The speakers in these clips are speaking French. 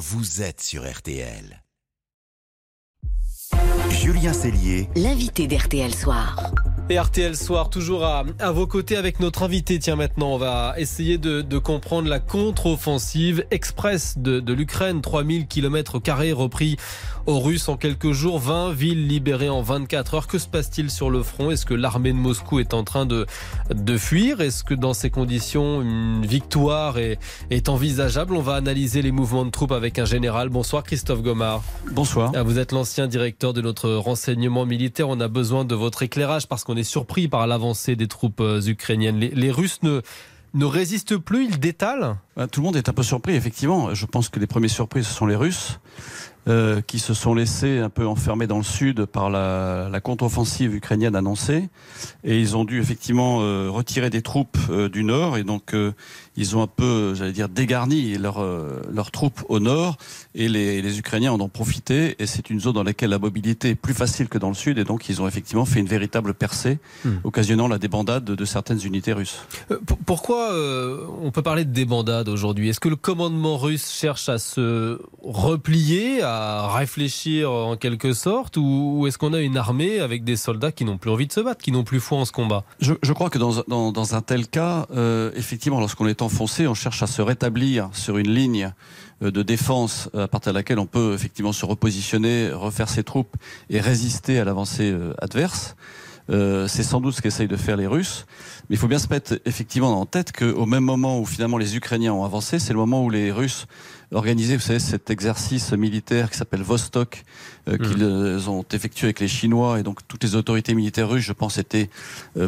vous êtes sur RTL. Julien Cellier, l'invité d'RTL Soir. Et RTL Soir, toujours à, vos côtés avec notre invité. Tiens, maintenant, on va essayer de, comprendre la contre-offensive express de, de l'Ukraine. 3000 km repris aux Russes en quelques jours, 20 villes libérées en 24 heures. Que se passe-t-il sur le front? Est-ce que l'armée de Moscou est en train de, de fuir? Est-ce que dans ces conditions, une victoire est, est envisageable? On va analyser les mouvements de troupes avec un général. Bonsoir Christophe Gomard. Bonsoir. Ah, vous êtes l'ancien directeur de notre renseignement militaire. On a besoin de votre éclairage parce qu'on est surpris par l'avancée des troupes euh, ukrainiennes. Les, Russes ne, ne résistent plus, ils détalent? Bah, Tout le monde est un peu surpris, effectivement. Je pense que les premiers surpris, ce sont les Russes. Euh, qui se sont laissés un peu enfermer dans le sud par la, la contre-offensive ukrainienne annoncée. Et ils ont dû effectivement euh, retirer des troupes du nord. Et donc, ils ont un peu, j'allais dire, dégarni leurs leurs troupes au nord et les, les, Ukrainiens en ont profité. Et c'est une zone dans laquelle la mobilité est plus facile que dans le sud. Et donc, ils ont effectivement fait une véritable percée, hmm. occasionnant la débandade de, certaines unités russes. Euh, pourquoi euh, on peut parler de débandade aujourd'hui? Est-ce que le commandement russe cherche à se replier, à réfléchir en quelque sorte Ou, est-ce qu'on a une armée avec des soldats qui n'ont plus envie de se battre, qui n'ont plus foi en ce combat? Je, crois que dans, dans, un tel cas, euh, effectivement, lorsqu'on est enfoncé, on cherche à se rétablir sur une ligne euh, de défense à partir de laquelle on peut effectivement se repositionner, refaire ses troupes et résister à l'avancée euh, adverse. C'est sans doute ce qu'essayent de faire les Russes. Mais il faut bien se mettre effectivement en tête qu'au même moment où finalement les Ukrainiens ont avancé, c'est le moment où les Russes organisaient, vous savez, cet exercice militaire qui s'appelle Vostok, euh, mmh. qu'ils ont effectué avec les Chinois. Et donc toutes les autorités militaires russes, je pense, étaient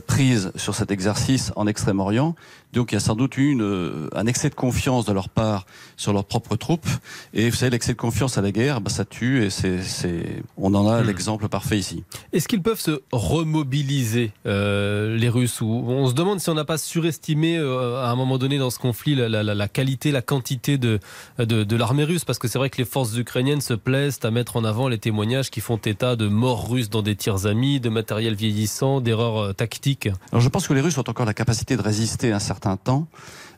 prises sur cet exercice en Extrême-Orient. Donc il y a sans doute eu une, euh, un excès de confiance de leur part sur leurs propres troupes. Et vous savez, l'excès de confiance à la guerre, bah, ça tue et c'est, c'est, on en a hmm. l'exemple parfait ici. Est-ce qu'ils peuvent se remobiliser, euh, les Russes ou On se demande si on n'a pas surestimé euh, à un moment donné dans ce conflit la, la, la qualité, la quantité de, de, de l'armée russe. Parce que c'est vrai que les forces ukrainiennes se plaisent à mettre en avant les témoignages qui font état de morts russes dans des tirs amis, de matériel vieillissant, d'erreurs euh, tactiques. Alors je pense que les Russes ont encore la capacité de résister un certain temps.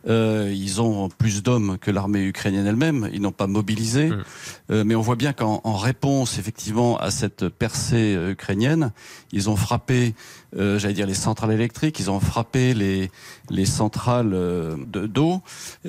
Euh, ils ont plus d'hommes que l'armée ukrainienne elle-même. Ils n'ont pas mobilisé. Mmh. Euh, mais on voit bien qu'en réponse, effectivement, à cette percée ukrainienne, ils ont frappé, j'allais dire, les centrales électriques. Ils ont frappé les, les centrales d'eau.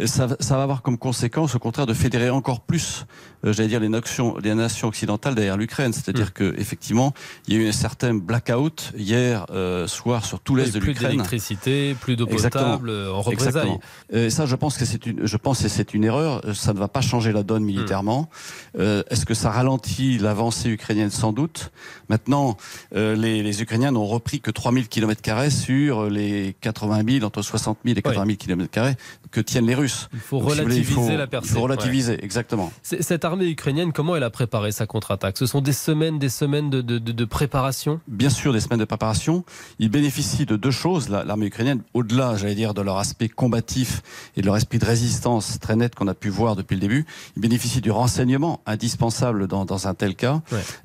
Ça, ça, va avoir comme conséquence, au contraire, de fédérer encore plus, j'allais dire, les nations, les nations occidentales derrière l'Ukraine. C'est-à-dire mmh. que effectivement, il y a eu un certain blackout hier soir sur tout l'est de l'Ukraine. Plus d'électricité, plus d'eau potable en représailles. Et ça, je pense que c'est une, je pense que c'est une erreur. Ça ne va pas changer la donne militairement. Euh, Est-ce que ça ralentit l'avancée ukrainienne? Sans doute. Maintenant, euh, les, les, Ukrainiens n'ont repris que 3000 km sur les 80 000, entre 60 000 et 80 000 km que tiennent les Russes. Il faut relativiser la percée. Il faut relativiser, exactement. Cette armée ukrainienne, comment elle a préparé sa contre-attaque? Ce sont des semaines, des semaines de, de, de, préparation? Bien sûr, des semaines de préparation. Ils bénéficient de deux choses. L'armée ukrainienne, au-delà, j'allais dire, de leur aspect combatif et de leur esprit de résistance très net qu'on a pu voir depuis le début, ils bénéficient du renseignement indispensable dans, dans un tel cas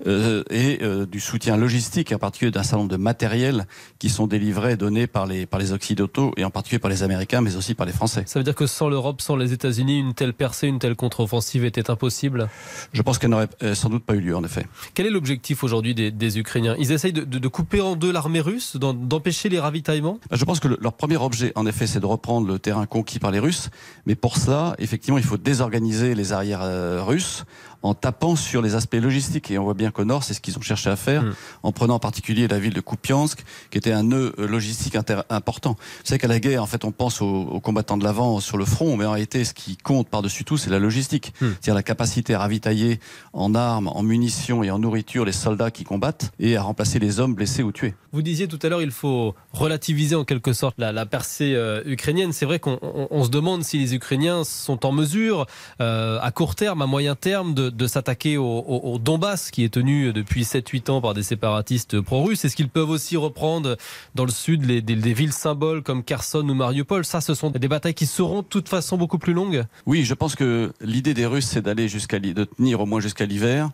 euh, et euh, du soutien logistique, en particulier d'un certain nombre de qui sont délivrés et donnés par les, par les Occidentaux et en particulier par les Américains, mais aussi par les Français. Ça veut dire que sans l'Europe, sans les États-Unis, une telle percée, une telle contre-offensive était impossible? Je pense qu'elle n'aurait euh, sans doute pas eu lieu, en effet. Quel est l'objectif aujourd'hui des, des, Ukrainiens? Ils essayent de, de, couper en deux l'armée russe, d'empêcher les ravitaillements? Je pense que leur premier objet, en effet, c'est de reprendre le terrain conquis par les Russes. Mais pour cela, effectivement, il faut désorganiser les arrières euh, russes en tapant sur les aspects logistiques. Et on voit bien qu'au nord, c'est ce qu'ils ont cherché à faire, mm. en prenant en particulier la ville de Kupiansk, qui était un nœud euh, logistique important. Vous savez qu'à la guerre, en fait, on pense aux, combattants de l'avant sur le front, mais en réalité, ce qui compte par-dessus tout, c'est la logistique. Mm. C'est-à-dire la capacité à ravitailler en armes, en munitions et en nourriture les soldats qui combattent et à remplacer les hommes blessés ou tués. Vous disiez tout à l'heure, il faut relativiser en quelque sorte la, percée euh, ukrainienne. C'est vrai qu'on se demande si les Ukrainiens sont en mesure, euh, à court terme, à moyen terme, de, de s'attaquer au, Donbass, qui est tenu depuis 7-8 ans par des séparatistes pro-russes. Est-ce qu'ils peuvent aussi reprendre dans le sud des, villes symboles comme Kherson ou Mariupol? Ça, ce sont des batailles qui seront de toute façon beaucoup plus longues. Oui, je pense que l'idée des Russes, c'est d'aller jusqu'à de tenir au moins jusqu'à l'hiver.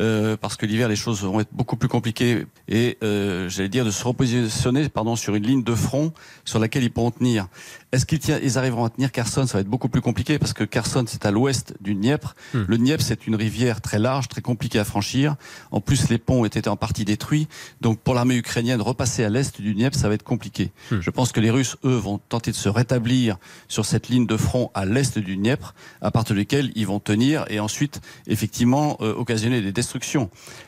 Euh, parce que l'hiver les choses vont être beaucoup plus compliquées et euh, j'allais dire de se repositionner pardon sur une ligne de front sur laquelle ils pourront tenir. Est-ce qu'ils qu'ils arriveront à tenir Kherson, ça va être beaucoup plus compliqué parce que Kherson, c'est à l'ouest du Dniepr. Hmm. Le Dniepr, c'est une rivière très large, très compliquée à franchir. En plus, les ponts étaient en partie détruits. Donc, pour l'armée ukrainienne, repasser à l'est du Dniepr, ça va être compliqué. Hmm. Je pense que les Russes, eux, vont tenter de se rétablir sur cette ligne de front à l'est du Dniepr, à partir duquel ils vont tenir et ensuite, effectivement, euh, occasionner des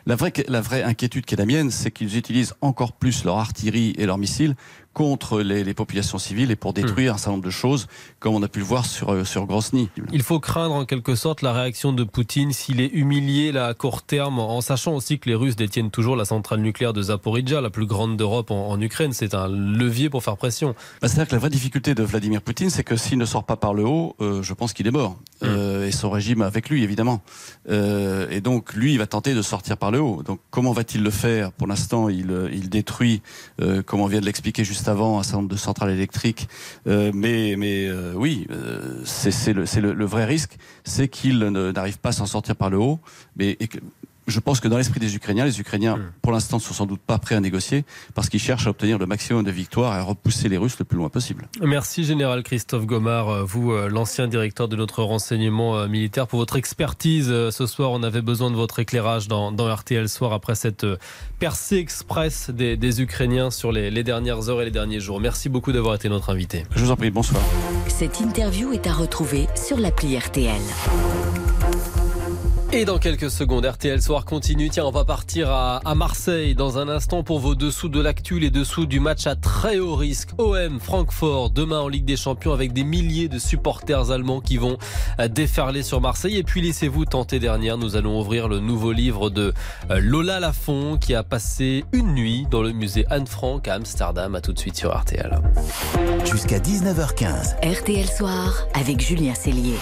La vraie, la vraie inquiétude qui est la mienne, c'est qu'ils utilisent encore plus leur artillerie et leurs missiles contre les, populations civiles et pour hmm. détruire un certain nombre de choses, comme on a pu le voir sur, euh, sur Grosny. Il faut craindre en quelque sorte la réaction de Poutine s'il est humilié là, à court terme, en sachant aussi que les Russes détiennent toujours la centrale nucléaire de Zaporizhia, la plus grande d'Europe en, Ukraine. C'est un levier pour faire pression. Bah, C'est-à-dire que la vraie difficulté de Vladimir Poutine, c'est que s'il ne sort pas par le haut, euh, je pense qu'il est mort. Hmm. Euh, et son régime avec lui, évidemment. et donc, lui, il va tenter de sortir par le haut. Donc, comment va-t-il le faire? Pour l'instant, il, il détruit, comme on vient de l'expliquer juste avant un certain nombre de centrales électriques. Euh, mais mais euh, oui, euh, c'est le, vrai risque, c'est qu'il n'arrive pas à s'en sortir par le haut. Mais je pense que dans l'esprit des Ukrainiens, les Ukrainiens, hmm. pour l'instant, ne sont sans doute pas prêts à négocier parce qu'ils cherchent à obtenir le maximum de victoires et à repousser les Russes le plus loin possible. Merci, Général Christophe Gomard, euh, vous, euh, l'ancien directeur de notre renseignement euh, militaire, pour votre expertise. Ce soir, on avait besoin de votre éclairage dans, dans RTL Soir après cette percée express des, des Ukrainiens sur les, les, dernières heures et les derniers jours. Merci beaucoup d'avoir été notre invité. Je vous en prie, bonsoir. Cette interview est à retrouver sur l'appli RTL. Et dans quelques secondes, RTL Soir continue. Tiens, on va partir à, Marseille dans un instant pour vos dessous de l'actu, les dessous du match à très haut risque. OM Francfort, demain en Ligue des Champions avec des milliers de supporters allemands qui vont euh, déferler sur Marseille. Et puis laissez-vous tenter dernière, nous allons ouvrir le nouveau livre de euh, Lola Lafont qui a passé une nuit dans le musée Anne Frank à Amsterdam. À tout de suite sur RTL. Jusqu'à 19h15. RTL Soir avec Julien Cellier.